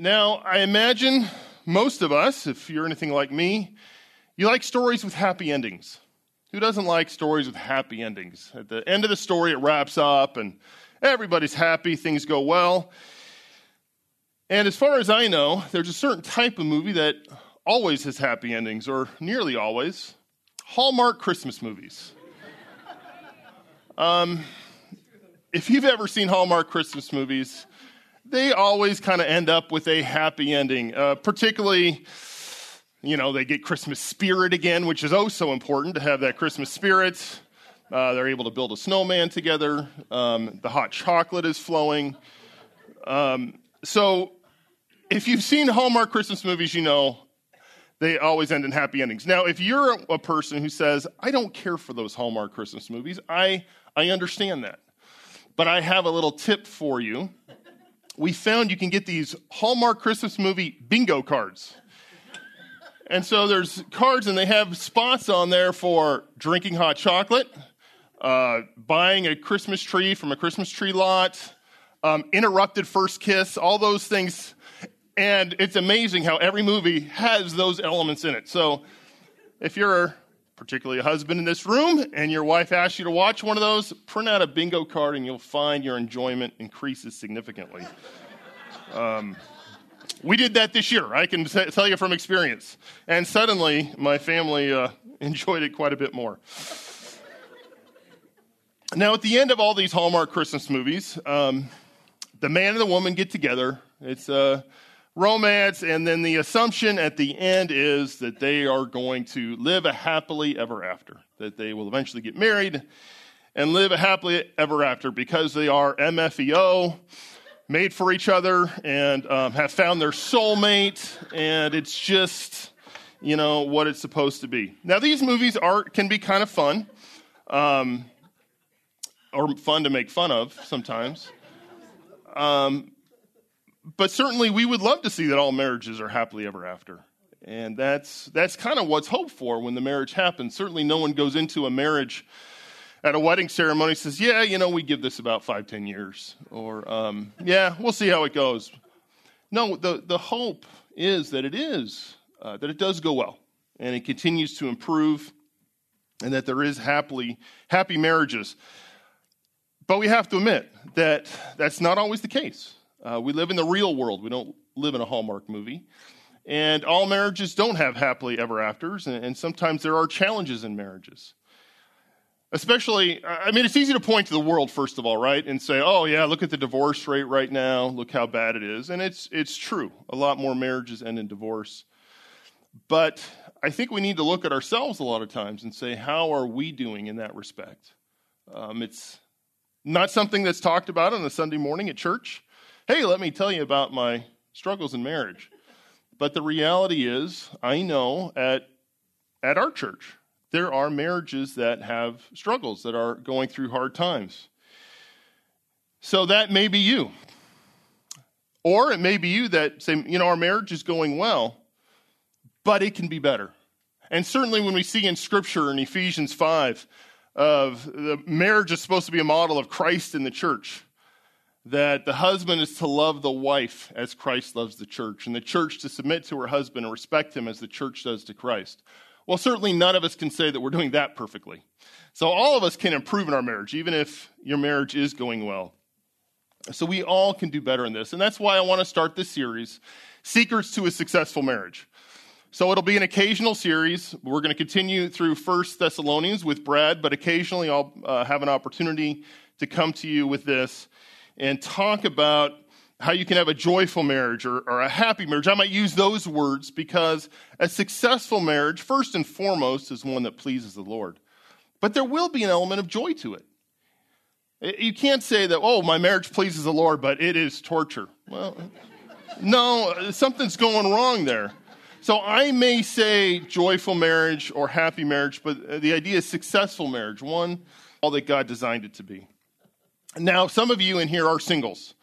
Now, I imagine most of us, if you're anything like me, you like stories with happy endings. Who doesn't like stories with happy endings? At the end of the story, it wraps up and everybody's happy, things go well. And as far as I know, there's a certain type of movie that always has happy endings, or nearly always Hallmark Christmas movies. Um, if you've ever seen Hallmark Christmas movies, they always kind of end up with a happy ending, uh, particularly. You know, they get Christmas spirit again, which is oh so important to have that Christmas spirit. Uh, they're able to build a snowman together. Um, the hot chocolate is flowing. Um, so, if you've seen Hallmark Christmas movies, you know they always end in happy endings. Now, if you're a person who says, I don't care for those Hallmark Christmas movies, I, I understand that. But I have a little tip for you. We found you can get these Hallmark Christmas movie bingo cards. And so there's cards, and they have spots on there for drinking hot chocolate, uh, buying a Christmas tree from a Christmas tree lot, um, interrupted first kiss, all those things and it's amazing how every movie has those elements in it. So if you're particularly a husband in this room and your wife asks you to watch one of those, print out a bingo card and you'll find your enjoyment increases significantly. Um, we did that this year. I can tell you from experience. And suddenly, my family uh, enjoyed it quite a bit more. Now, at the end of all these Hallmark Christmas movies, um, the man and the woman get together. It's uh, romance, and then the assumption at the end is that they are going to live a happily ever after, that they will eventually get married and live a happily ever after because they are MFEO, made for each other, and um, have found their soulmate, and it's just, you know, what it's supposed to be. Now, these movies are can be kind of fun, um, or fun to make fun of sometimes. Um, but certainly we would love to see that all marriages are happily ever after. And that's, that's kind of what's hoped for when the marriage happens. Certainly no one goes into a marriage at a wedding ceremony says, yeah, you know, we give this about five, ten years. Or, um, yeah, we'll see how it goes. No, the, the hope is that it is, uh, that it does go well and it continues to improve and that there is happily, happy marriages. But we have to admit that that's not always the case. Uh, we live in the real world. We don't live in a Hallmark movie. And all marriages don't have happily ever afters, and, and sometimes there are challenges in marriages. Especially, I mean, it's easy to point to the world, first of all, right? And say, oh, yeah, look at the divorce rate right now. Look how bad it is. And it's, it's true. A lot more marriages end in divorce. But I think we need to look at ourselves a lot of times and say, how are we doing in that respect? Um, it's not something that's talked about on a Sunday morning at church hey, let me tell you about my struggles in marriage. But the reality is, I know at, at our church, there are marriages that have struggles, that are going through hard times. So that may be you. Or it may be you that say, you know, our marriage is going well, but it can be better. And certainly when we see in Scripture in Ephesians 5 of the marriage is supposed to be a model of Christ in the church that the husband is to love the wife as Christ loves the church, and the church to submit to her husband and respect him as the church does to Christ. Well, certainly none of us can say that we're doing that perfectly. So all of us can improve in our marriage, even if your marriage is going well. So we all can do better in this. And that's why I want to start this series, Secrets to a Successful Marriage. So it'll be an occasional series. We're going to continue through First Thessalonians with Brad, but occasionally I'll uh, have an opportunity to come to you with this and talk about how you can have a joyful marriage or, or, a happy marriage. I might use those words because a successful marriage, first and foremost, is one that pleases the Lord. But there will be an element of joy to it. You can't say that, oh, my marriage pleases the Lord, but it is torture. Well, no, something's going wrong there. So I may say joyful marriage or happy marriage, but uh, the idea is successful marriage, one all that God designed it to be. Now, some of you in here are singles,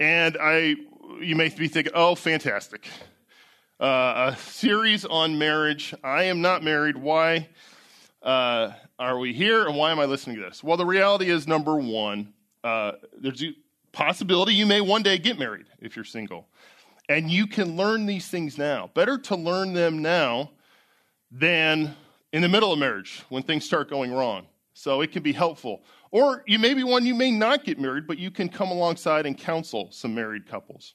and I, you may be thinking, "Oh, fantastic! Uh, a series on marriage. I am not married. Why uh, are we here, and why am I listening to this?" Well, the reality is, number one, uh, there's a possibility you may one day get married if you're single, And you can learn these things now. Better to learn them now than in the middle of marriage when things start going wrong. So it can be helpful. Or you may be one you may not get married, but you can come alongside and counsel some married couples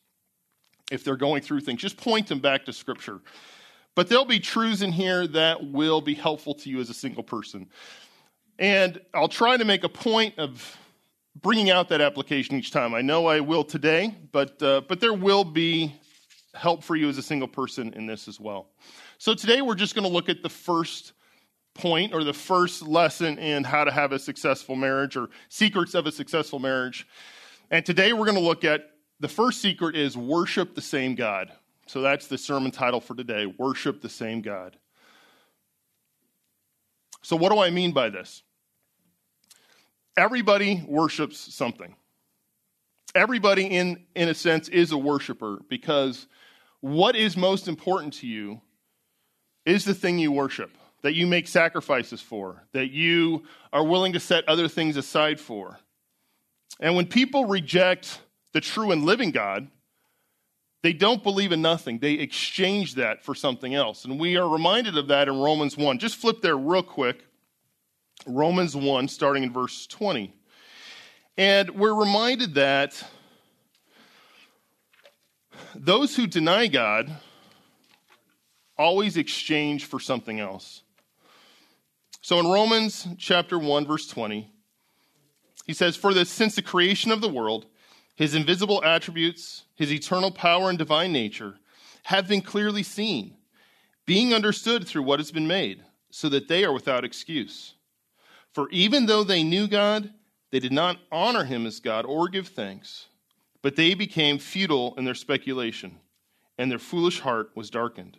if they're going through things. Just point them back to Scripture. But there'll be truths in here that will be helpful to you as a single person. And I'll try to make a point of bringing out that application each time. I know I will today, but, uh, but there will be help for you as a single person in this as well. So today we're just going to look at the first point or the first lesson in how to have a successful marriage or secrets of a successful marriage. And today we're going to look at the first secret is worship the same God. So that's the sermon title for today Worship the Same God. So, what do I mean by this? Everybody worships something. Everybody, in, in a sense, is a worshiper because what is most important to you is the thing you worship, that you make sacrifices for, that you are willing to set other things aside for. And when people reject the true and living God, they don't believe in nothing. They exchange that for something else. And we are reminded of that in Romans 1. Just flip there real quick. Romans 1, starting in verse 20. And we're reminded that those who deny God always exchange for something else. So in Romans chapter 1, verse 20, he says, For this, since the creation of the world, his invisible attributes, his eternal power and divine nature, have been clearly seen, being understood through what has been made, so that they are without excuse. For even though they knew God, they did not honor him as God or give thanks, but they became futile in their speculation, and their foolish heart was darkened.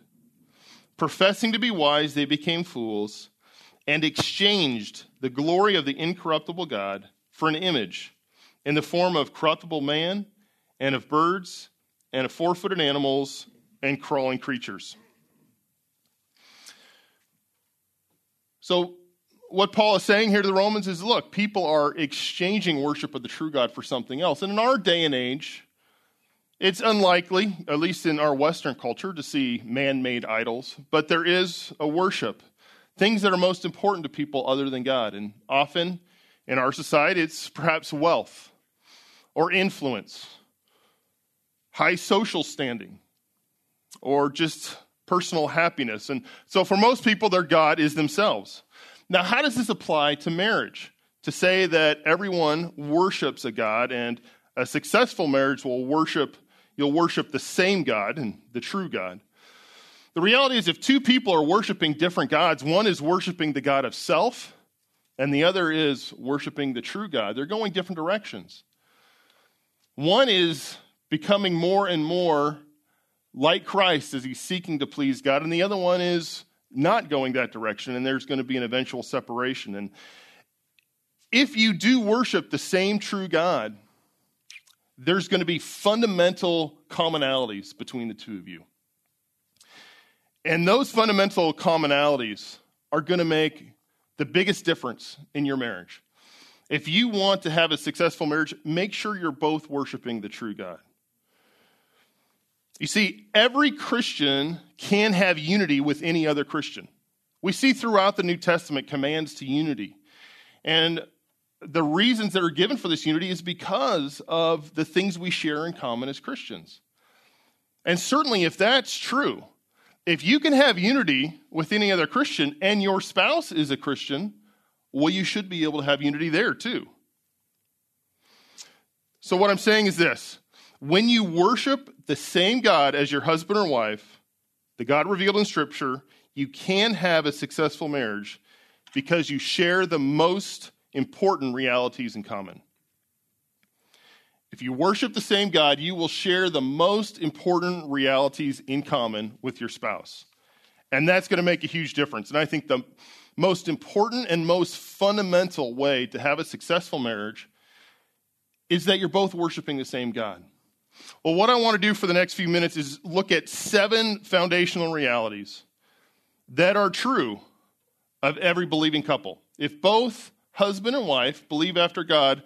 Professing to be wise, they became fools and exchanged the glory of the incorruptible God for an image in the form of corruptible man and of birds and of four footed animals and crawling creatures. So, what Paul is saying here to the Romans is look, people are exchanging worship of the true God for something else. And in our day and age, it's unlikely, at least in our Western culture, to see man made idols, but there is a worship, things that are most important to people other than God. And often in our society, it's perhaps wealth or influence, high social standing, or just personal happiness. And so for most people, their God is themselves. Now, how does this apply to marriage? To say that everyone worships a God and a successful marriage will worship, you'll worship the same God and the true God. The reality is, if two people are worshiping different gods, one is worshiping the God of self, and the other is worshiping the true God, they're going different directions. One is becoming more and more like Christ as he's seeking to please God, and the other one is not going that direction, and there's going to be an eventual separation. And if you do worship the same true God, there's going to be fundamental commonalities between the two of you. And those fundamental commonalities are going to make the biggest difference in your marriage. If you want to have a successful marriage, make sure you're both worshiping the true God. You see, every Christian can have unity with any other Christian. We see throughout the New Testament commands to unity. And the reasons that are given for this unity is because of the things we share in common as Christians. And certainly, if that's true, if you can have unity with any other Christian and your spouse is a Christian, well, you should be able to have unity there too. So, what I'm saying is this when you worship the same God as your husband or wife, the God revealed in Scripture, you can have a successful marriage because you share the most important realities in common. If you worship the same God, you will share the most important realities in common with your spouse. And that's going to make a huge difference. And I think the most important and most fundamental way to have a successful marriage is that you're both worshiping the same God. Well, what I want to do for the next few minutes is look at seven foundational realities that are true of every believing couple. If both husband and wife believe after God,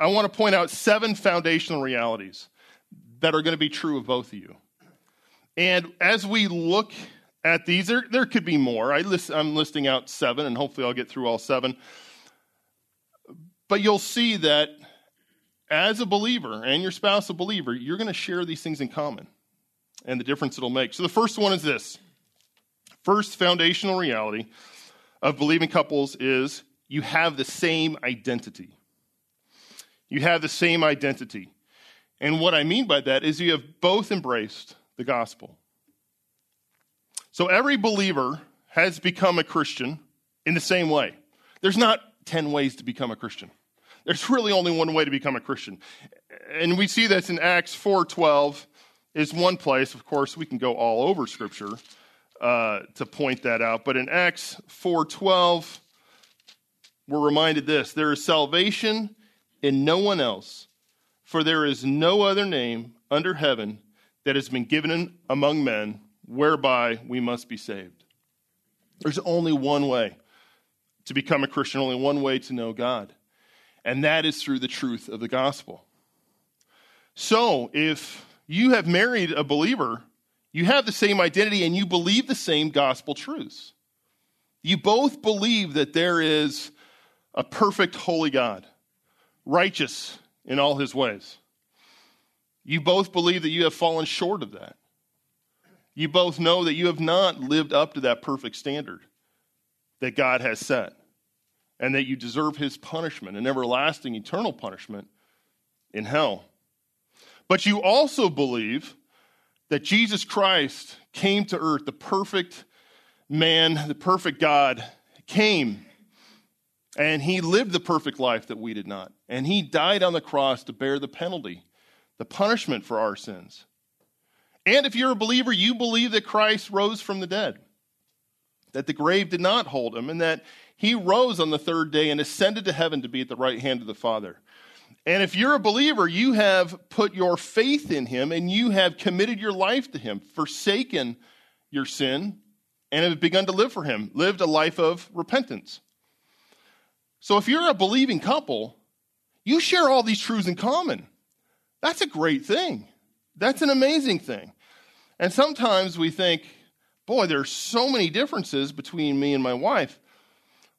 I want to point out seven foundational realities that are going to be true of both of you. And as we look at these, there, there could be more. I list, I'm listing out seven, and hopefully I'll get through all seven. But you'll see that as a believer and your spouse a believer, you're going to share these things in common and the difference it'll make. So the first one is this first foundational reality of believing couples is you have the same identity. You have the same identity. And what I mean by that is you have both embraced the gospel. So every believer has become a Christian in the same way. There's not 10 ways to become a Christian. There's really only one way to become a Christian. And we see this in Acts 4:12 is one place. Of course, we can go all over scripture uh, to point that out, but in Acts 4:12 we're reminded this, there is salvation in no one else, for there is no other name under heaven that has been given among men whereby we must be saved. There's only one way to become a Christian, only one way to know God, and that is through the truth of the gospel. So, if you have married a believer, you have the same identity and you believe the same gospel truths. You both believe that there is a perfect, holy God, righteous in all his ways. You both believe that you have fallen short of that. You both know that you have not lived up to that perfect standard that God has set, and that you deserve his punishment, an everlasting, eternal punishment in hell. But you also believe that Jesus Christ came to earth, the perfect man, the perfect God, came and he lived the perfect life that we did not. And he died on the cross to bear the penalty, the punishment for our sins. And if you're a believer, you believe that Christ rose from the dead, that the grave did not hold him, and that he rose on the third day and ascended to heaven to be at the right hand of the Father. And if you're a believer, you have put your faith in him and you have committed your life to him, forsaken your sin, and have begun to live for him, lived a life of repentance. So if you're a believing couple, you share all these truths in common. That's a great thing. That's an amazing thing. And sometimes we think, boy, there's so many differences between me and my wife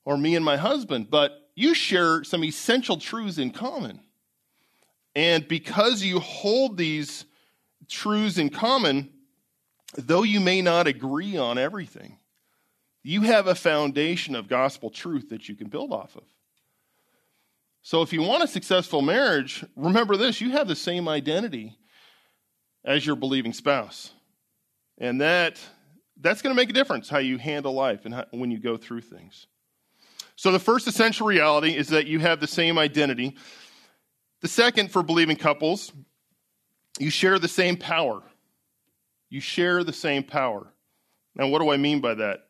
or me and my husband, but you share some essential truths in common. And because you hold these truths in common, though you may not agree on everything, you have a foundation of gospel truth that you can build off of. So if you want a successful marriage, remember this you have the same identity as your believing spouse. And that that's going to make a difference how you handle life and how, when you go through things. So the first essential reality is that you have the same identity. The second for believing couples, you share the same power. You share the same power. Now what do I mean by that?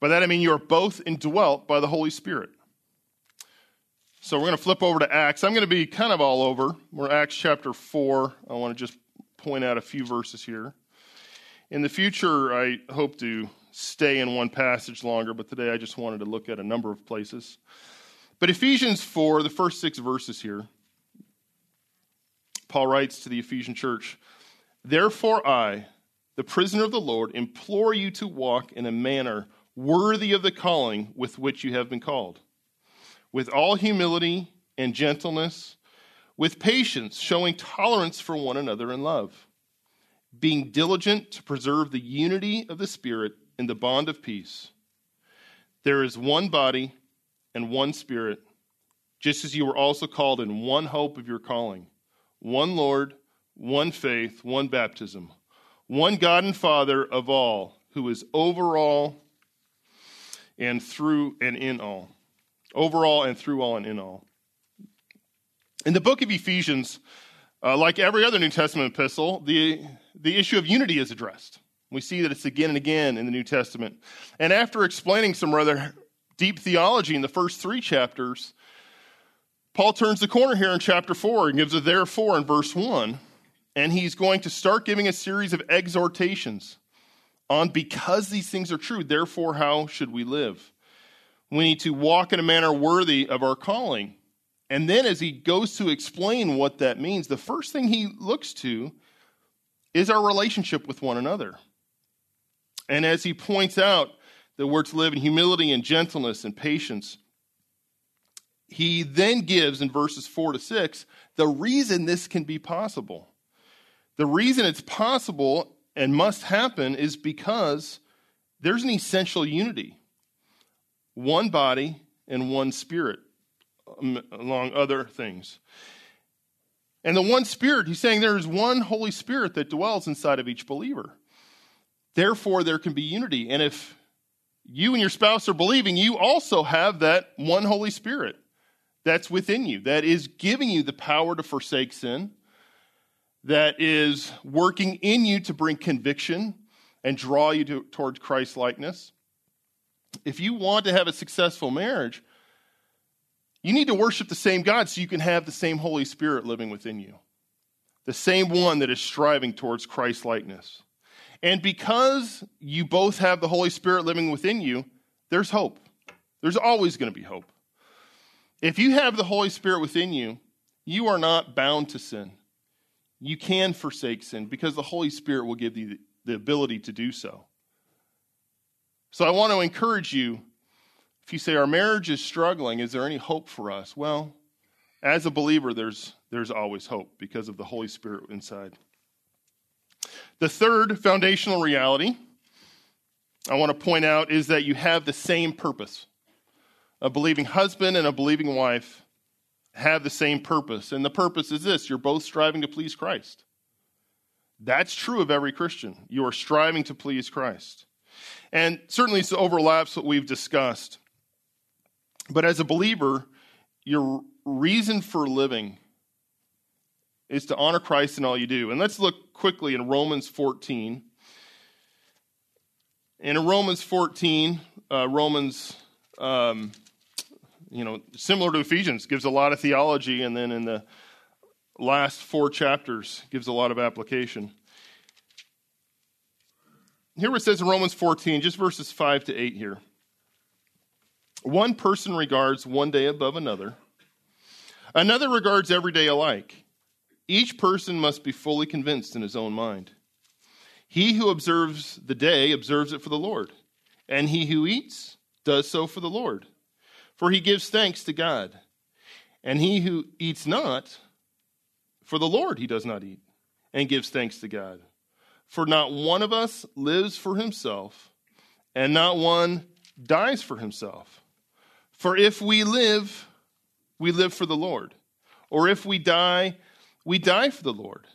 By that I mean you are both indwelt by the Holy Spirit. So we're going to flip over to Acts. I'm going to be kind of all over. We're Acts chapter 4. I want to just point out a few verses here. In the future, I hope to stay in one passage longer, but today I just wanted to look at a number of places. But Ephesians 4, the first six verses here, Paul writes to the Ephesian church Therefore, I, the prisoner of the Lord, implore you to walk in a manner worthy of the calling with which you have been called, with all humility and gentleness with patience, showing tolerance for one another in love, being diligent to preserve the unity of the Spirit in the bond of peace. There is one body and one Spirit, just as you were also called in one hope of your calling, one Lord, one faith, one baptism, one God and Father of all, who is over all and through and in all. Overall and through all and in all. In the book of Ephesians, uh, like every other New Testament epistle, the, the issue of unity is addressed. We see that it's again and again in the New Testament. And after explaining some rather deep theology in the first three chapters, Paul turns the corner here in chapter 4 and gives a therefore in verse 1. And he's going to start giving a series of exhortations on because these things are true, therefore, how should we live? We need to walk in a manner worthy of our calling. And then, as he goes to explain what that means, the first thing he looks to is our relationship with one another. And as he points out that we're to live in humility and gentleness and patience, he then gives in verses 4 to 6 the reason this can be possible. The reason it's possible and must happen is because there's an essential unity one body and one spirit, um, along other things. And the one spirit, he's saying there is one Holy Spirit that dwells inside of each believer. Therefore, there can be unity. And if you and your spouse are believing, you also have that one Holy Spirit that's within you, that is giving you the power to forsake sin, that is working in you to bring conviction and draw you to, towards Christ likeness. If you want to have a successful marriage, you need to worship the same God so you can have the same Holy Spirit living within you, the same one that is striving towards Christ likeness. And because you both have the Holy Spirit living within you, there's hope. There's always going to be hope. If you have the Holy Spirit within you, you are not bound to sin. You can forsake sin because the Holy Spirit will give you the ability to do so. So I want to encourage you if you say our marriage is struggling, is there any hope for us? Well, as a believer, there's, there's always hope because of the Holy Spirit inside. The third foundational reality I want to point out is that you have the same purpose. A believing husband and a believing wife have the same purpose. And the purpose is this you're both striving to please Christ. That's true of every Christian. You are striving to please Christ. And certainly this overlaps what we've discussed. But as a believer, your reason for living is to honor Christ in all you do. And let's look quickly in Romans 14. And in Romans 14, uh, Romans, um, you know, similar to Ephesians, gives a lot of theology, and then in the last four chapters gives a lot of application. Here it says in Romans 14, just verses 5 to 8 here. One person regards one day above another, another regards every day alike. Each person must be fully convinced in his own mind. He who observes the day observes it for the Lord, and he who eats does so for the Lord, for he gives thanks to God. And he who eats not, for the Lord he does not eat, and gives thanks to God. For not one of us lives for himself, and not one dies for himself. For if we live, we live for the Lord. Or if we die, we die for the Lord.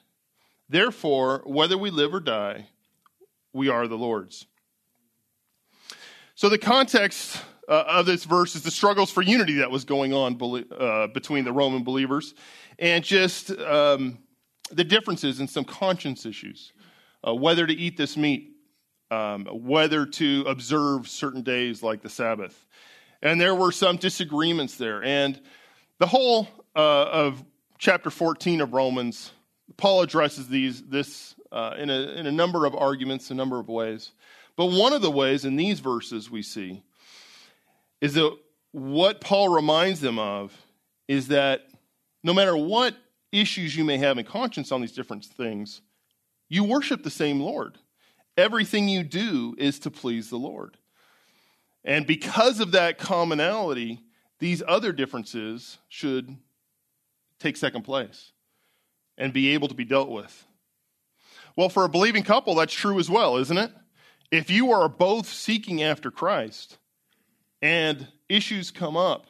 Therefore, whether we live or die, we are the Lord's. So, the context uh, of this verse is the struggles for unity that was going on uh, between the Roman believers and just um, the differences in some conscience issues. Uh, whether to eat this meat, um, whether to observe certain days like the Sabbath. And there were some disagreements there. And the whole uh, of chapter 14 of Romans, Paul addresses these, this uh, in, a, in a number of arguments, a number of ways. But one of the ways in these verses we see is that what Paul reminds them of is that no matter what issues you may have in conscience on these different things, you worship the same Lord. Everything you do is to please the Lord. And because of that commonality, these other differences should take second place and be able to be dealt with. Well, for a believing couple, that's true as well, isn't it? If you are both seeking after Christ and issues come up,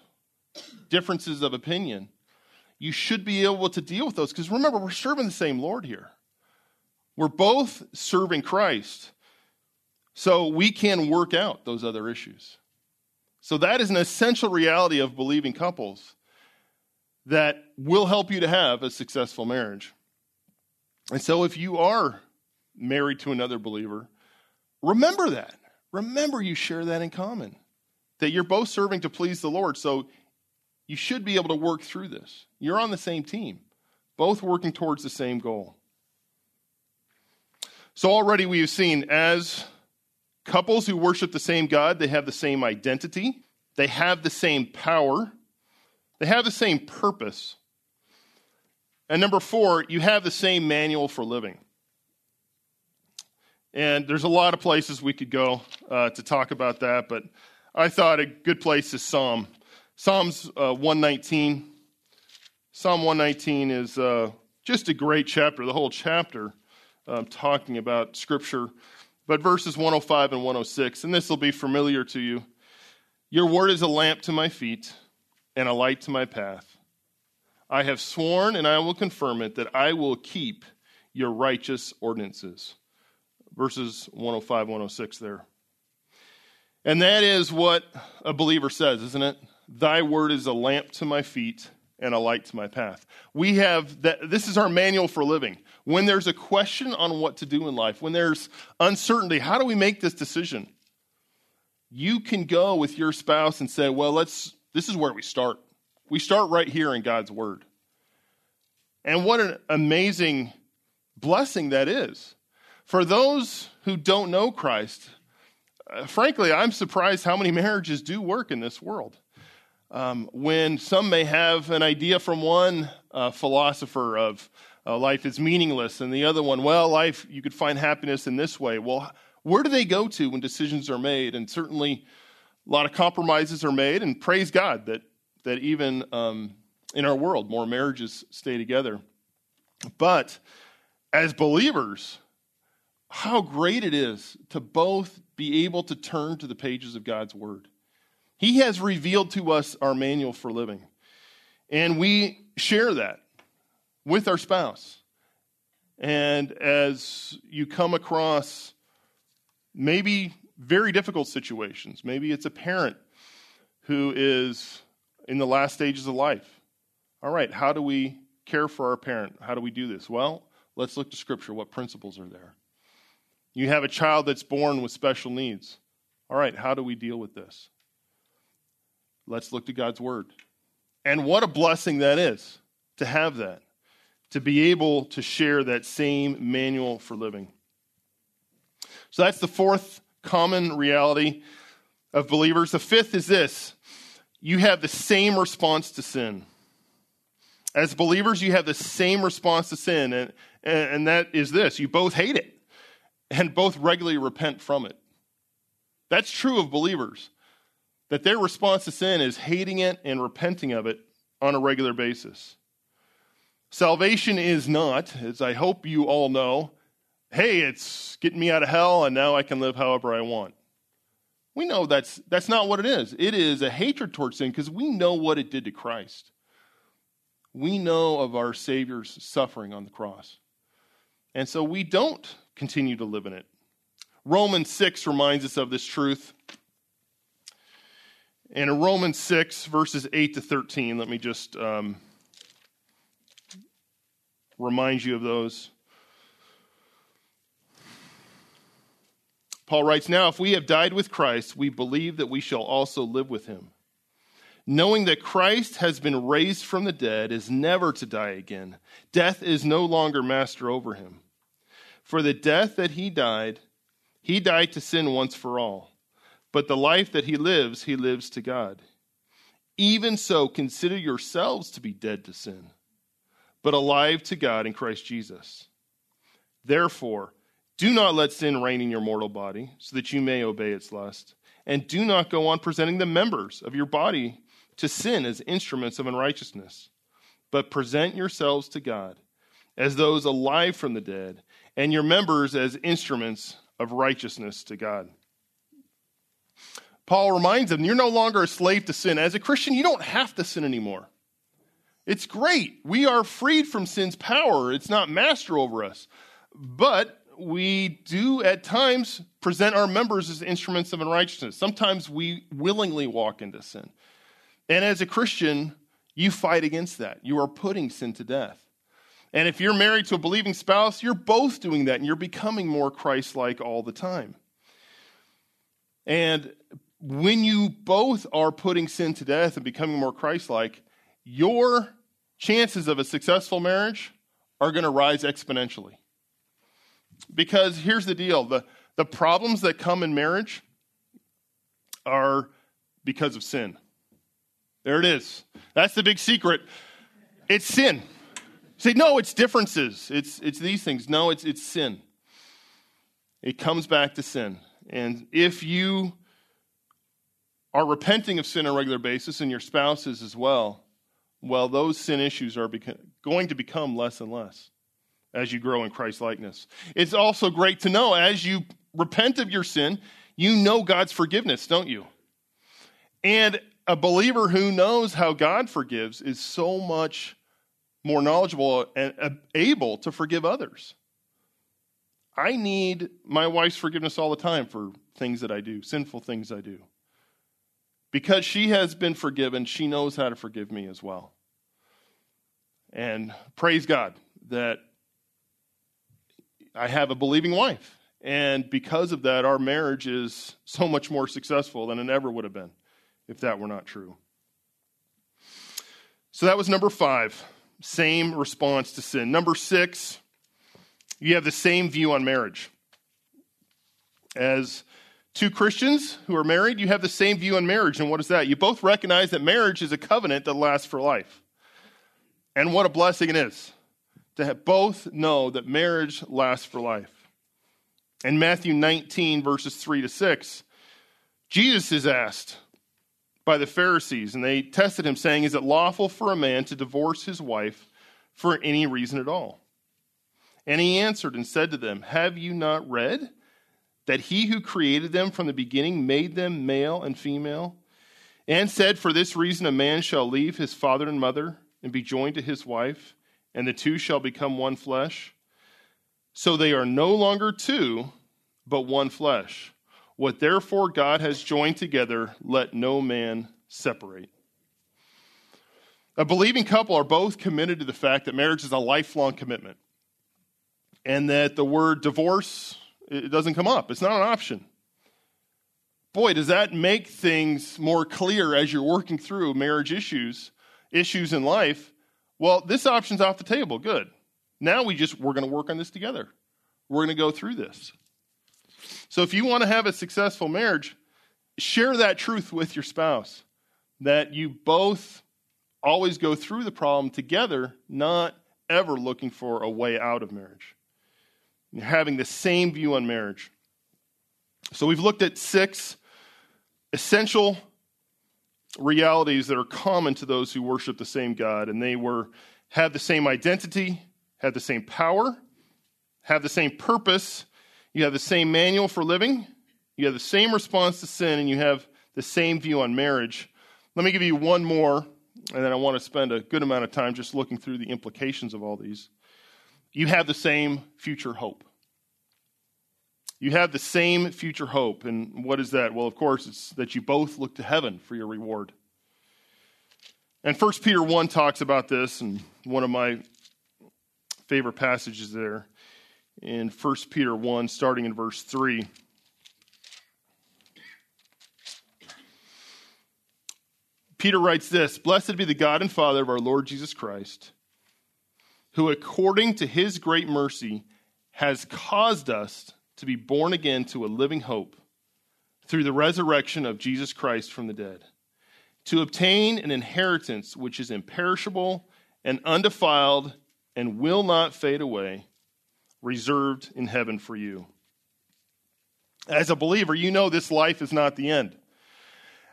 differences of opinion, you should be able to deal with those. Because remember, we're serving the same Lord here. We're both serving Christ. So we can work out those other issues. So that is an essential reality of believing couples that will help you to have a successful marriage. And so if you are married to another believer, remember that. Remember you share that in common. That you're both serving to please the Lord. So you should be able to work through this. You're on the same team, both working towards the same goal. So already we have seen as Couples who worship the same God, they have the same identity, they have the same power, they have the same purpose. And number four, you have the same manual for living. And there's a lot of places we could go uh, to talk about that, but I thought a good place is Psalm. Psalms uh, 119. Psalm 119 is uh, just a great chapter, the whole chapter um, talking about Scripture. But verses 105 and 106, and this will be familiar to you. Your word is a lamp to my feet and a light to my path. I have sworn, and I will confirm it, that I will keep your righteous ordinances. Verses 105, 106 there. And that is what a believer says, isn't it? Thy word is a lamp to my feet and a light to my path. We have that, this is our manual for living. When there's a question on what to do in life, when there's uncertainty, how do we make this decision? You can go with your spouse and say, well, let's, this is where we start. We start right here in God's word. And what an amazing blessing that is. For those who don't know Christ, uh, frankly, I'm surprised how many marriages do work in this world. Um, when some may have an idea from one uh, philosopher of uh, life is meaningless, and the other one, well, life, you could find happiness in this way. Well, where do they go to when decisions are made? And certainly a lot of compromises are made, and praise God that, that even um, in our world, more marriages stay together. But as believers, how great it is to both be able to turn to the pages of God's Word he has revealed to us our manual for living. And we share that with our spouse. And as you come across maybe very difficult situations, maybe it's a parent who is in the last stages of life. All right, how do we care for our parent? How do we do this? Well, let's look to Scripture. What principles are there? You have a child that's born with special needs. All right, how do we deal with this? Let's look to God's Word. And what a blessing that is to have that, to be able to share that same manual for living. So that's the fourth common reality of believers. The fifth is this you have the same response to sin. As believers, you have the same response to sin, and, and that is this you both hate it and both regularly repent from it. That's true of believers that their response to sin is hating it and repenting of it on a regular basis. Salvation is not, as I hope you all know, hey, it's getting me out of hell and now I can live however I want. We know that's, that's not what it is. It is a hatred towards sin because we know what it did to Christ. We know of our Savior's suffering on the cross. And so we don't continue to live in it. Romans 6 reminds us of this truth. And in Romans 6, verses 8 to 13, let me just um, remind you of those. Paul writes, Now, if we have died with Christ, we believe that we shall also live with him. Knowing that Christ has been raised from the dead is never to die again. Death is no longer master over him. For the death that he died, he died to sin once for all but the life that he lives, he lives to God. Even so, consider yourselves to be dead to sin, but alive to God in Christ Jesus. Therefore, do not let sin reign in your mortal body, so that you may obey its lust. And do not go on presenting the members of your body to sin as instruments of unrighteousness, but present yourselves to God as those alive from the dead, and your members as instruments of righteousness to God. Paul reminds them, you're no longer a slave to sin. As a Christian, you don't have to sin anymore. It's great. We are freed from sin's power, it's not master over us. But we do at times present our members as instruments of unrighteousness. Sometimes we willingly walk into sin. And as a Christian, you fight against that. You are putting sin to death. And if you're married to a believing spouse, you're both doing that and you're becoming more Christ like all the time. And when you both are putting sin to death and becoming more Christ like, your chances of a successful marriage are going to rise exponentially. Because here's the deal the, the problems that come in marriage are because of sin. There it is. That's the big secret. It's sin. Say, no, it's differences. It's, it's these things. No, it's, it's sin. it comes back to sin. And if you are repenting of sin on a regular basis and your spouse is as well, well, those sin issues are beca- going to become less and less as you grow in Christ likeness. It's also great to know as you repent of your sin, you know God's forgiveness, don't you? And a believer who knows how God forgives is so much more knowledgeable and able to forgive others. I need my wife's forgiveness all the time for things that I do, sinful things I do. Because she has been forgiven, she knows how to forgive me as well. And praise God that I have a believing wife. And because of that, our marriage is so much more successful than it ever would have been if that were not true. So that was number five, same response to sin. Number six, you have the same view on marriage. As two Christians who are married, you have the same view on marriage. And what is that? You both recognize that marriage is a covenant that lasts for life. And what a blessing it is to both know that marriage lasts for life. In Matthew 19, verses 3 to 6, Jesus is asked by the Pharisees, and they tested him, saying, Is it lawful for a man to divorce his wife for any reason at all? And he answered and said to them, Have you not read that he who created them from the beginning made them male and female? And said, For this reason a man shall leave his father and mother and be joined to his wife, and the two shall become one flesh? So they are no longer two, but one flesh. What therefore God has joined together, let no man separate. A believing couple are both committed to the fact that marriage is a lifelong commitment and that the word divorce it doesn't come up. It's not an option. Boy, does that make things more clear as you're working through marriage issues, issues in life. Well, this option's off the table. Good. Now we just we're going to work on this together. We're going to go through this. So if you want to have a successful marriage, share that truth with your spouse that you both always go through the problem together, not ever looking for a way out of marriage. You're having the same view on marriage. So we've looked at six essential realities that are common to those who worship the same God, and they were have the same identity, have the same power, have the same purpose, you have the same manual for living, you have the same response to sin, and you have the same view on marriage. Let me give you one more, and then I want to spend a good amount of time just looking through the implications of all these. You have the same future hope. You have the same future hope. And what is that? Well, of course, it's that you both look to heaven for your reward. And 1 Peter 1 talks about this, and one of my favorite passages there in 1 Peter 1, starting in verse 3. Peter writes this Blessed be the God and Father of our Lord Jesus Christ, who according to his great mercy has caused us to be born again to a living hope through the resurrection of Jesus Christ from the dead, to obtain an inheritance which is imperishable and undefiled and will not fade away reserved in heaven for you. As a believer, you know this life is not the end.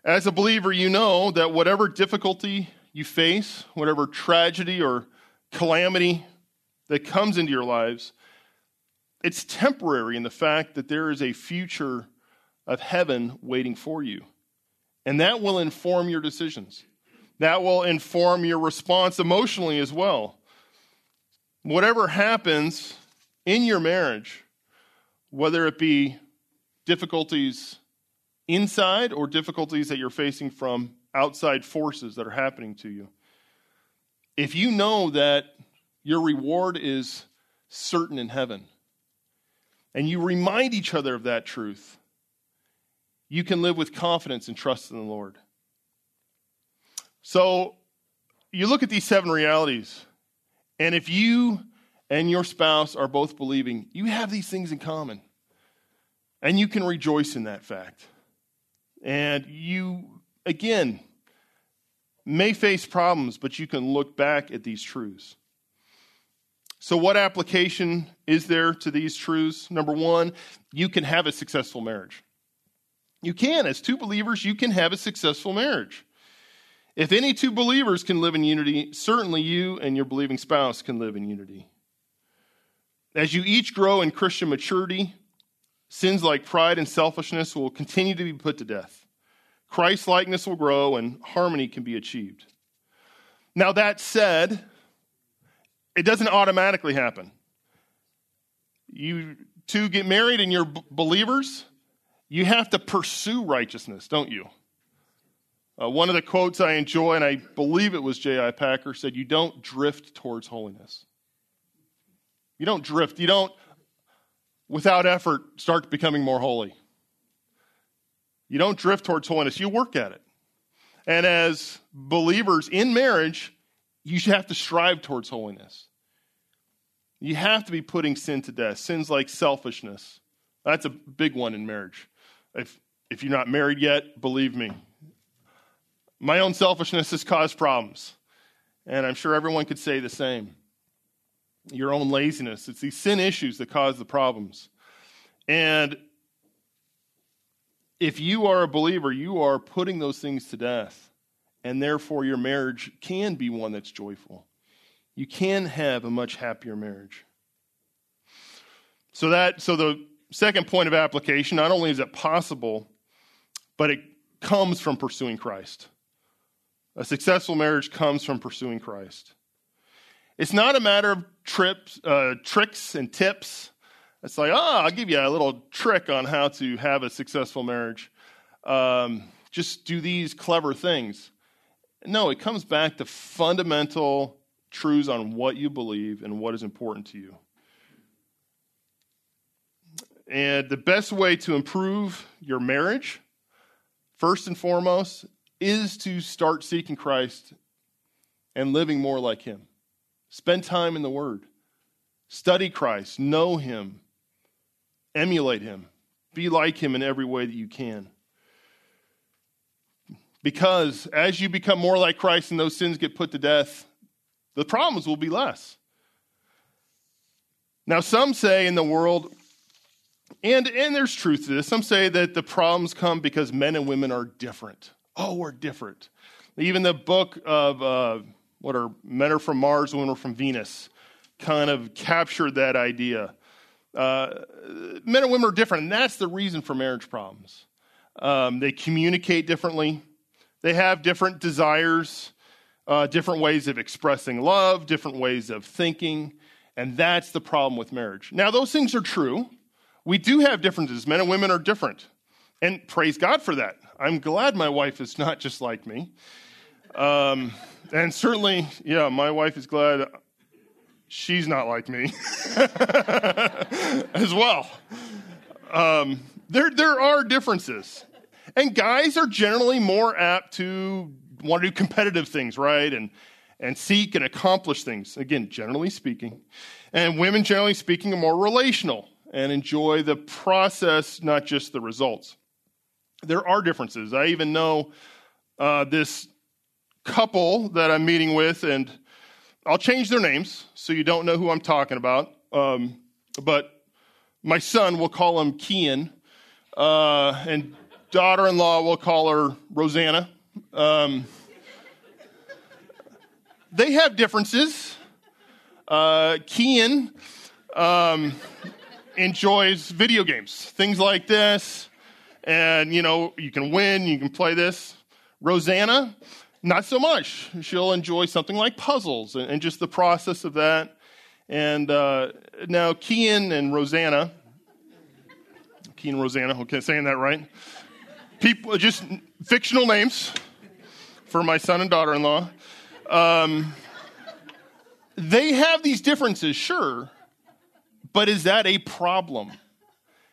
As a believer, you know that whatever difficulty you face, whatever tragedy or calamity that comes into your lives, it's temporary in the fact that there is a future of heaven waiting for you. And that will inform your decisions. That will inform your response emotionally as well. Whatever happens in your marriage, whether it be difficulties inside or difficulties that you're facing from outside forces that are happening to you, if you know that your reward is certain in heaven, and you remind each other of that truth, you can live with confidence and trust in the Lord. So, you look at these seven realities, and if you and your spouse are both believing, you have these things in common. And you can rejoice in that fact. And you, again, may face problems, but you can look back at these truths. So, what application is there to these truths? Number one, you can have a successful marriage. You can, as two believers, you can have a successful marriage. If any two believers can live in unity, certainly you and your believing spouse can live in unity. As you each grow in Christian maturity, sins like pride and selfishness will continue to be put to death. Christ likeness will grow and harmony can be achieved. Now, that said, it doesn't automatically happen. You two get married and you're b- believers, you have to pursue righteousness, don't you? Uh, one of the quotes I enjoy, and I believe it was J.I. Packer, said, You don't drift towards holiness. You don't drift. You don't, without effort, start becoming more holy. You don't drift towards holiness. You work at it. And as believers in marriage, you should have to strive towards holiness. You have to be putting sin to death. Sins like selfishness. That's a big one in marriage. If, if you're not married yet, believe me. My own selfishness has caused problems. And I'm sure everyone could say the same. Your own laziness. It's these sin issues that cause the problems. And if you are a believer, you are putting those things to death. And therefore, your marriage can be one that's joyful you can have a much happier marriage. So that so the second point of application, not only is it possible, but it comes from pursuing Christ. A successful marriage comes from pursuing Christ. It's not a matter of trips, uh, tricks and tips. It's like, oh, I'll give you a little trick on how to have a successful marriage. Um, just do these clever things. No, it comes back to fundamental truths on what you believe and what is important to you. And the best way to improve your marriage, first and foremost, is to start seeking Christ and living more like Him. Spend time in the Word. Study Christ. Know Him. Emulate Him. Be like Him in every way that you can. Because as you become more like Christ and those sins get put to death, the problems will be less. Now, some say in the world, and, and there's truth to this, some say that the problems come because men and women are different. Oh, we're different. Even the book of uh, what are men are from Mars, women are from Venus, kind of captured that idea. Uh, men and women are different, and that's the reason for marriage problems. Um, they communicate differently, they have different desires, uh, different ways of expressing love, different ways of thinking, and that's the problem with marriage. Now, those things are true. We do have differences. Men and women are different. And praise God for that. I'm glad my wife is not just like me. Um, and certainly, yeah, my wife is glad she's not like me as well. Um, there, there are differences. And guys are generally more apt to want to do competitive things, right? And, and seek and accomplish things. Again, generally speaking. And women, generally speaking, are more relational and enjoy the process, not just the results. There are differences. I even know uh, this couple that I'm meeting with, and I'll change their names so you don't know who I'm talking about. Um, but my son, we'll call him Kian, uh, and daughter in law, we'll call her Rosanna. Um, they have differences. Uh, Kian um, enjoys video games, things like this. And, you know, you can win, you can play this. Rosanna, not so much. She'll enjoy something like puzzles and, and just the process of that. And uh, now, Kian and Rosanna, Kian and Rosanna, okay, saying that right? People, just fictional names for my son and daughter in law. Um, they have these differences, sure, but is that a problem?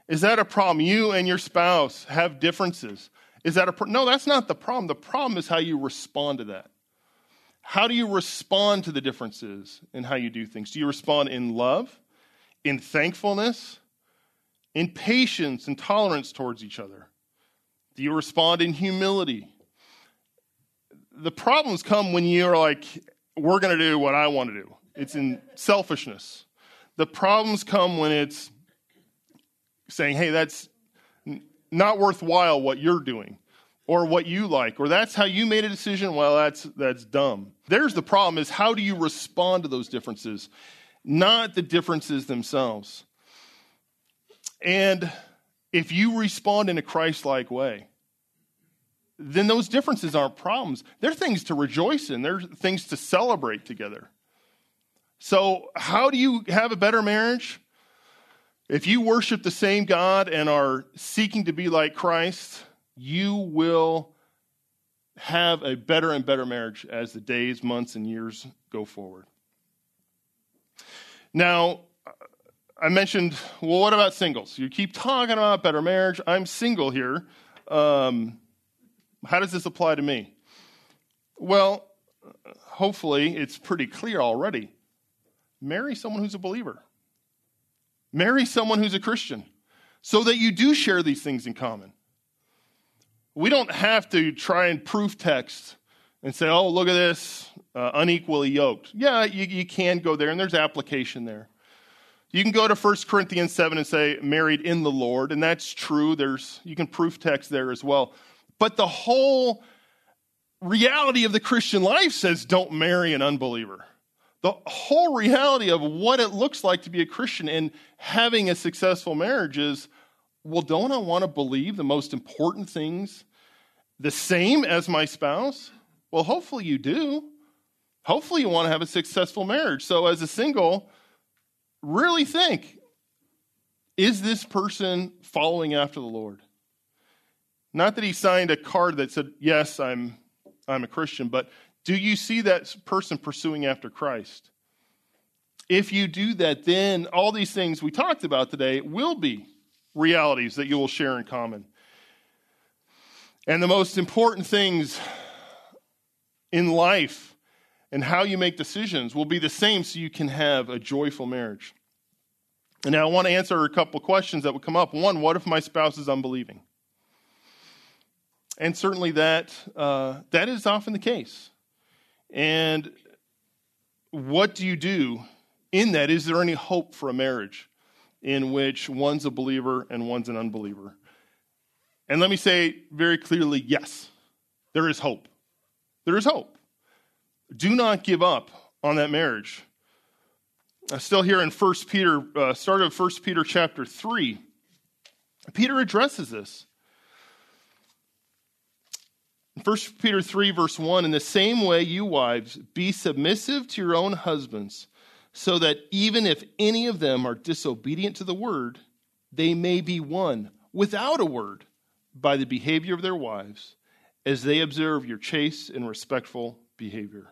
Is that a problem? You and your spouse have differences. Is that a pro- no? That's not the problem. The problem is how you respond to that. How do you respond to the differences in how you do things? Do you respond in love, in thankfulness, in patience and tolerance towards each other? Do you respond in humility? The problems come when you're like, we're going to do what I want to do. it's in selfishness. The problems come when it's saying, hey, that's not worthwhile what you're doing or what you like or that's how you made a decision well that's that's dumb. There's the problem is how do you respond to those differences not the differences themselves? And if you respond in a christ-like way then those differences aren't problems. They're things to rejoice in. They're things to celebrate together. So how do you have a better marriage if you worship the same God and are seeking to be like Christ, you will have a better and better marriage as the days, months, and years go forward. Now, I mentioned, well, what about singles? You keep talking about better marriage. I'm single here. Um, how does this apply to me? Well, hopefully it's pretty clear already. Marry someone who's a believer. Marry someone who's a Christian so that you do share these things in common. We don't have to try and proof text and say, oh, look at this, uh, unequally yoked. Yeah, you, you can go there, and there's application there. You can go to 1 Corinthians 7 and say, married in the Lord, and that's true. There's, you can proof text there as well. But the whole reality of the Christian life says, don't marry an unbeliever the whole reality of what it looks like to be a Christian and having a successful marriage is well, don't I want to believe the most important things the same as my spouse? Well, hopefully you do. Hopefully you want to have a successful marriage. So, as a single, really think is this person following after the Lord? Not that he signed a card that said, Yes, I'm, I'm a Christian, but do you see that person pursuing after Christ? If you do that, then all these things we talked about today will be realities that you will share in common. And the most important things in life and how you make decisions will be the same so you can have a joyful marriage. And now I want to answer a couple questions that would come up. One, what if my spouse is unbelieving? And certainly that, uh, that is often the case. And what do you do in that? Is there any hope for a marriage in which one's a believer and one's an unbeliever? And let me say very clearly yes, there is hope. There is hope. Do not give up on that marriage. Uh, still here in 1 Peter, uh, start of 1 Peter chapter 3, Peter addresses this. 1 Peter 3, verse 1 In the same way, you wives, be submissive to your own husbands, so that even if any of them are disobedient to the word, they may be won without a word by the behavior of their wives, as they observe your chaste and respectful behavior.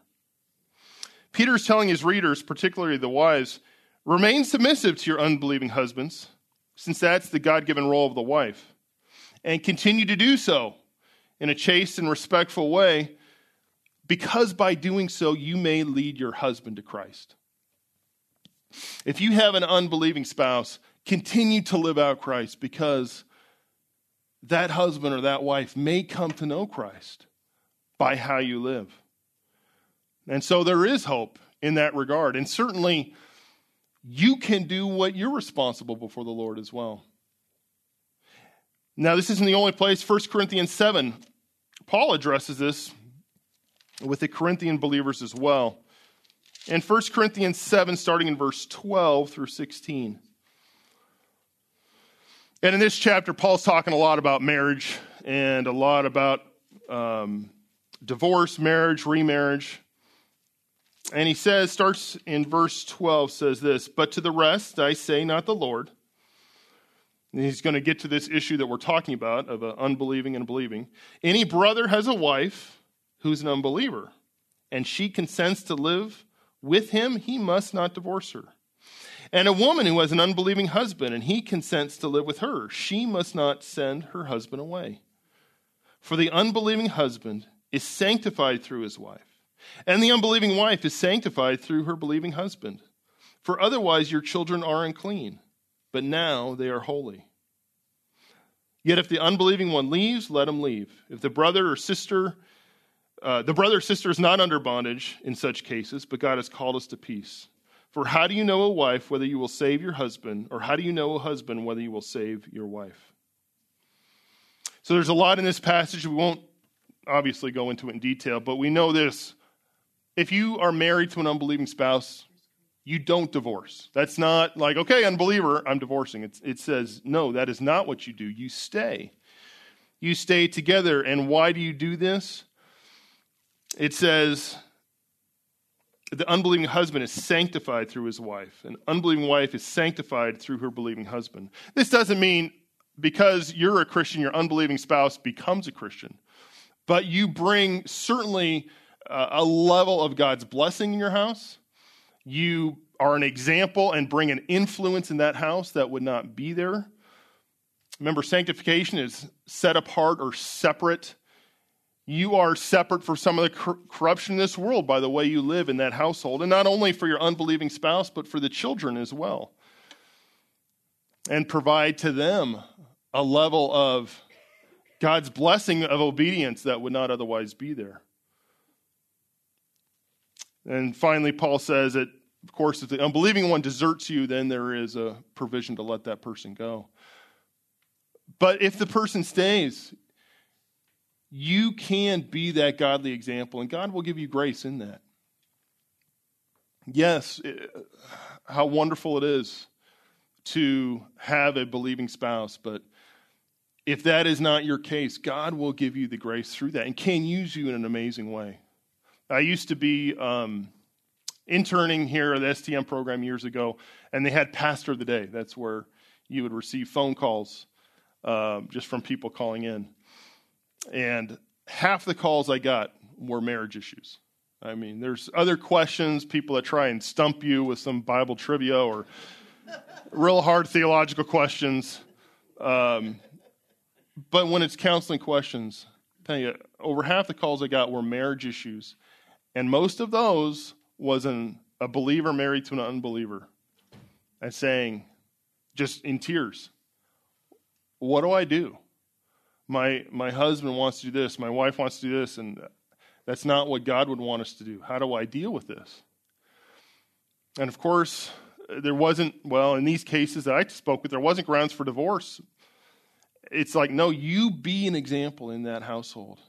Peter is telling his readers, particularly the wives, remain submissive to your unbelieving husbands, since that's the God given role of the wife, and continue to do so in a chaste and respectful way, because by doing so, you may lead your husband to Christ. If you have an unbelieving spouse, continue to live out Christ because that husband or that wife may come to know Christ by how you live. And so there is hope in that regard. And certainly, you can do what you're responsible before the Lord as well. Now, this isn't the only place. 1 Corinthians 7 Paul addresses this with the Corinthian believers as well. In 1 Corinthians 7, starting in verse 12 through 16. And in this chapter, Paul's talking a lot about marriage and a lot about um, divorce, marriage, remarriage. And he says, starts in verse 12, says this But to the rest I say, not the Lord and he's going to get to this issue that we're talking about of uh, unbelieving and believing. Any brother has a wife who's an unbeliever, and she consents to live with him, he must not divorce her. And a woman who has an unbelieving husband, and he consents to live with her, she must not send her husband away. For the unbelieving husband is sanctified through his wife, and the unbelieving wife is sanctified through her believing husband. For otherwise your children are unclean but now they are holy. Yet if the unbelieving one leaves, let him leave. If the brother or sister, uh, the brother or sister is not under bondage in such cases, but God has called us to peace. For how do you know a wife whether you will save your husband, or how do you know a husband whether you will save your wife? So there's a lot in this passage. We won't obviously go into it in detail, but we know this. If you are married to an unbelieving spouse, you don't divorce. That's not like, okay, unbeliever, I'm divorcing. It's, it says, no, that is not what you do. You stay. You stay together. And why do you do this? It says, the unbelieving husband is sanctified through his wife. An unbelieving wife is sanctified through her believing husband. This doesn't mean because you're a Christian, your unbelieving spouse becomes a Christian, but you bring certainly uh, a level of God's blessing in your house. You are an example and bring an influence in that house that would not be there. Remember, sanctification is set apart or separate you are separate from some of the corruption in this world by the way you live in that household, and not only for your unbelieving spouse, but for the children as well. And provide to them a level of God's blessing of obedience that would not otherwise be there. And finally, Paul says that, of course, if the unbelieving one deserts you, then there is a provision to let that person go. But if the person stays, you can be that godly example, and God will give you grace in that. Yes, it, how wonderful it is to have a believing spouse, but if that is not your case, God will give you the grace through that and can use you in an amazing way. I used to be um, interning here at the STM program years ago, and they had Pastor of the Day. That's where you would receive phone calls uh, just from people calling in. And half the calls I got were marriage issues. I mean, there's other questions, people that try and stump you with some Bible trivia or real hard theological questions. Um, but when it's counseling questions, I tell you, over half the calls I got were marriage issues. And most of those was an, a believer married to an unbeliever and saying, just in tears, What do I do? my my husband wants to do this, my wife wants to do this, and that's not what God would want us to do. How do I deal with this? And of course, there wasn't, well, in these cases that I spoke with, there wasn't grounds for divorce. It's like, no, you be an example in that household.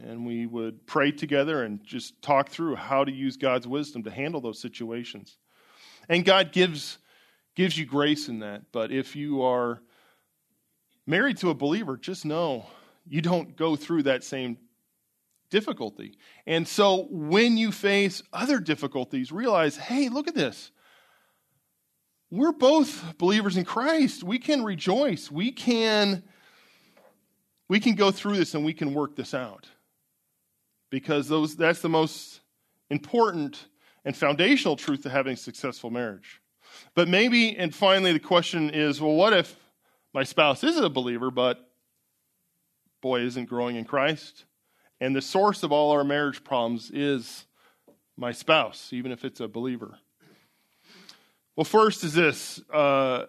And we would pray together and just talk through how to use God's wisdom to handle those situations. And God gives, gives you grace in that. But if you are married to a believer, just know you don't go through that same difficulty. And so when you face other difficulties, realize hey, look at this. We're both believers in Christ. We can rejoice. We can we can go through this and we can work this out. Because those that's the most important and foundational truth to having a successful marriage. But maybe and finally the question is, well what if my spouse isn't a believer, but boy, isn't growing in Christ. And the source of all our marriage problems is my spouse, even if it's a believer. Well, first is this uh,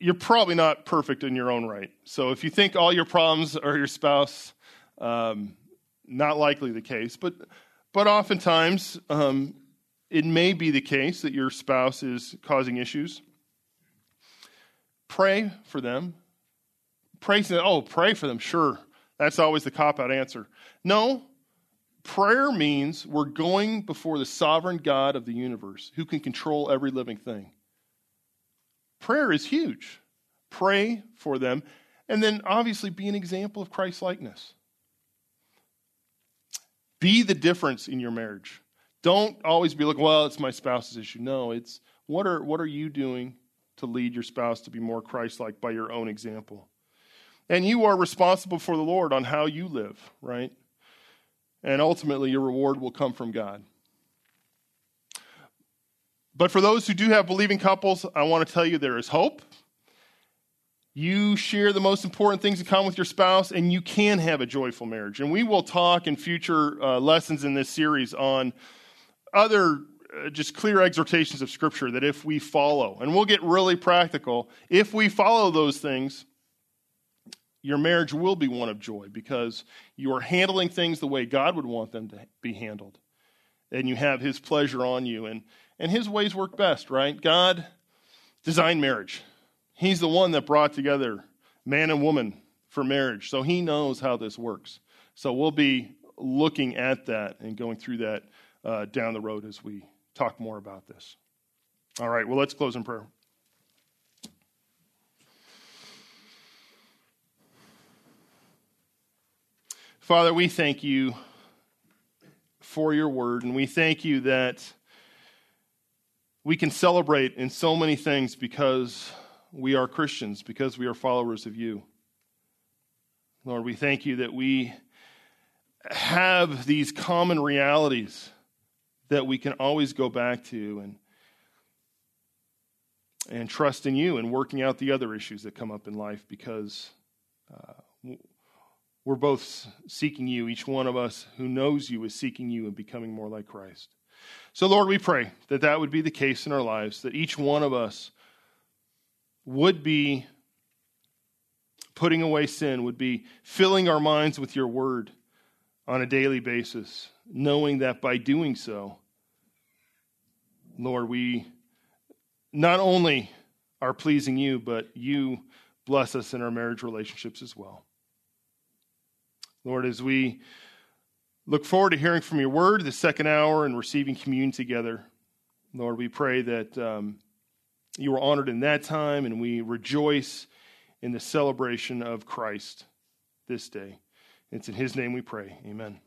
you're probably not perfect in your own right. So if you think all your problems are your spouse, um, not likely the case. But, but oftentimes, um, it may be the case that your spouse is causing issues. Pray for them. Pray, oh, pray for them. Sure. That's always the cop out answer. No, prayer means we're going before the sovereign God of the universe who can control every living thing. Prayer is huge. Pray for them. And then obviously be an example of Christ likeness. Be the difference in your marriage. Don't always be like, well, it's my spouse's issue. No, it's what are, what are you doing to lead your spouse to be more Christ like by your own example. And you are responsible for the Lord on how you live, right? And ultimately, your reward will come from God. But for those who do have believing couples, I want to tell you there is hope. You share the most important things in common with your spouse, and you can have a joyful marriage. And we will talk in future uh, lessons in this series on other uh, just clear exhortations of Scripture that if we follow, and we'll get really practical, if we follow those things, your marriage will be one of joy because you are handling things the way God would want them to be handled. And you have His pleasure on you. And, And his ways work best, right? God designed marriage. He's the one that brought together man and woman for marriage. So he knows how this works. So we'll be looking at that and going through that uh, down the road as we talk more about this. All right, well, let's close in prayer. Father, we thank you for your word, and we thank you that we can celebrate in so many things because we are Christians, because we are followers of you. Lord, we thank you that we have these common realities that we can always go back to and and trust in you and working out the other issues that come up in life because uh, we're both seeking you. Each one of us who knows you is seeking you and becoming more like Christ. So, Lord, we pray that that would be the case in our lives, that each one of us would be putting away sin, would be filling our minds with your word on a daily basis, knowing that by doing so, Lord, we not only are pleasing you, but you bless us in our marriage relationships as well. Lord, as we look forward to hearing from your word the second hour and receiving communion together, Lord, we pray that um, you were honored in that time and we rejoice in the celebration of Christ this day. It's in his name we pray. Amen.